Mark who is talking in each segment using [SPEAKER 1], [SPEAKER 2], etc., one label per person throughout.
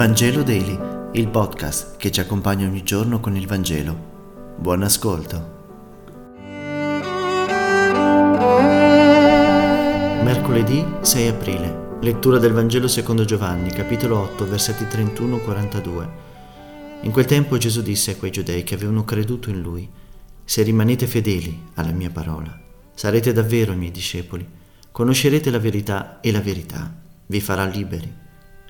[SPEAKER 1] Vangelo Daily, il podcast che ci accompagna ogni giorno con il Vangelo. Buon ascolto. Mercoledì 6 aprile. Lettura del Vangelo secondo Giovanni, capitolo 8, versetti 31-42. In quel tempo Gesù disse a quei giudei che avevano creduto in lui, Se rimanete fedeli alla mia parola, sarete davvero miei discepoli, conoscerete la verità e la verità vi farà liberi.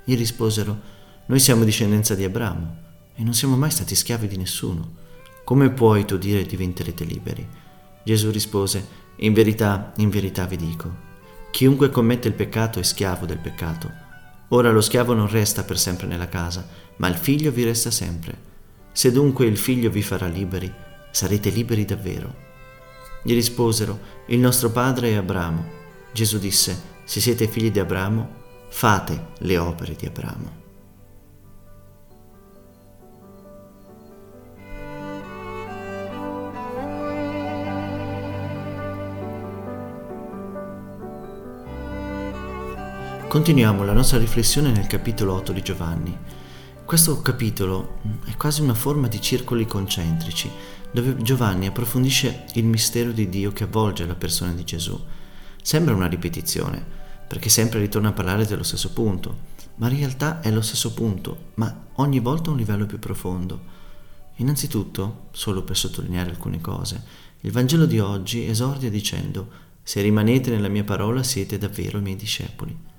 [SPEAKER 1] Gli risposero, noi siamo discendenza di Abramo e non siamo mai stati schiavi di nessuno. Come puoi tu dire diventerete liberi? Gesù rispose, in verità, in verità vi dico, chiunque commette il peccato è schiavo del peccato. Ora lo schiavo non resta per sempre nella casa, ma il figlio vi resta sempre. Se dunque il figlio vi farà liberi, sarete liberi davvero. Gli risposero, il nostro padre è Abramo. Gesù disse, se siete figli di Abramo, fate le opere di Abramo. Continuiamo la nostra riflessione nel capitolo 8 di Giovanni. Questo capitolo mm, è quasi una forma di circoli concentrici, dove Giovanni approfondisce il mistero di Dio che avvolge la persona di Gesù. Sembra una ripetizione, perché sempre ritorna a parlare dello stesso punto, ma in realtà è lo stesso punto, ma ogni volta a un livello più profondo. Innanzitutto, solo per sottolineare alcune cose, il Vangelo di oggi esordia dicendo, se rimanete nella mia parola siete davvero i miei discepoli.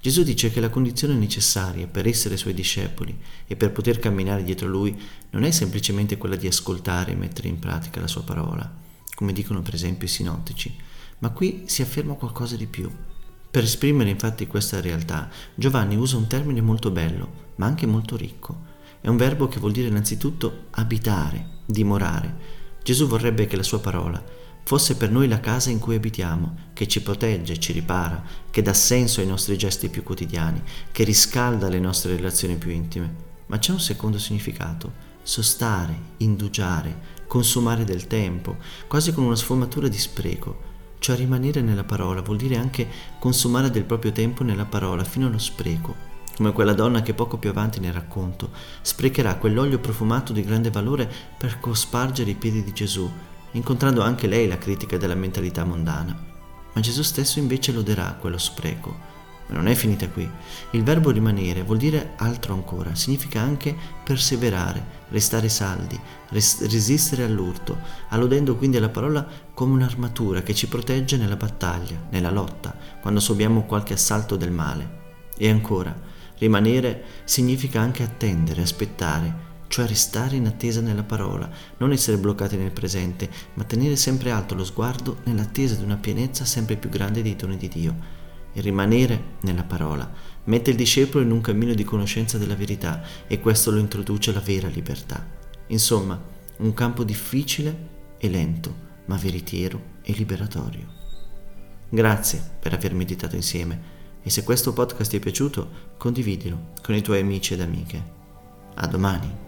[SPEAKER 1] Gesù dice che la condizione necessaria per essere suoi discepoli e per poter camminare dietro lui non è semplicemente quella di ascoltare e mettere in pratica la sua parola, come dicono per esempio i sinottici, ma qui si afferma qualcosa di più. Per esprimere infatti questa realtà, Giovanni usa un termine molto bello, ma anche molto ricco. È un verbo che vuol dire innanzitutto abitare, dimorare. Gesù vorrebbe che la sua parola fosse per noi la casa in cui abitiamo, che ci protegge, ci ripara, che dà senso ai nostri gesti più quotidiani, che riscalda le nostre relazioni più intime. Ma c'è un secondo significato, sostare, indugiare, consumare del tempo, quasi con una sfumatura di spreco. Cioè rimanere nella parola vuol dire anche consumare del proprio tempo nella parola fino allo spreco, come quella donna che poco più avanti nel racconto sprecherà quell'olio profumato di grande valore per cospargere i piedi di Gesù, incontrando anche lei la critica della mentalità mondana. Ma Gesù stesso invece loderà quello spreco. Ma non è finita qui. Il verbo rimanere vuol dire altro ancora, significa anche perseverare, restare saldi, res- resistere all'urto, alludendo quindi alla parola come un'armatura che ci protegge nella battaglia, nella lotta, quando subiamo qualche assalto del male. E ancora, rimanere significa anche attendere, aspettare, cioè restare in attesa nella parola, non essere bloccati nel presente, ma tenere sempre alto lo sguardo nell'attesa di una pienezza sempre più grande dei doni di Dio. E rimanere nella parola mette il discepolo in un cammino di conoscenza della verità e questo lo introduce alla vera libertà. Insomma, un campo difficile e lento, ma veritiero e liberatorio. Grazie per aver meditato insieme e se questo podcast ti è piaciuto, condividilo con i tuoi amici ed amiche. A domani!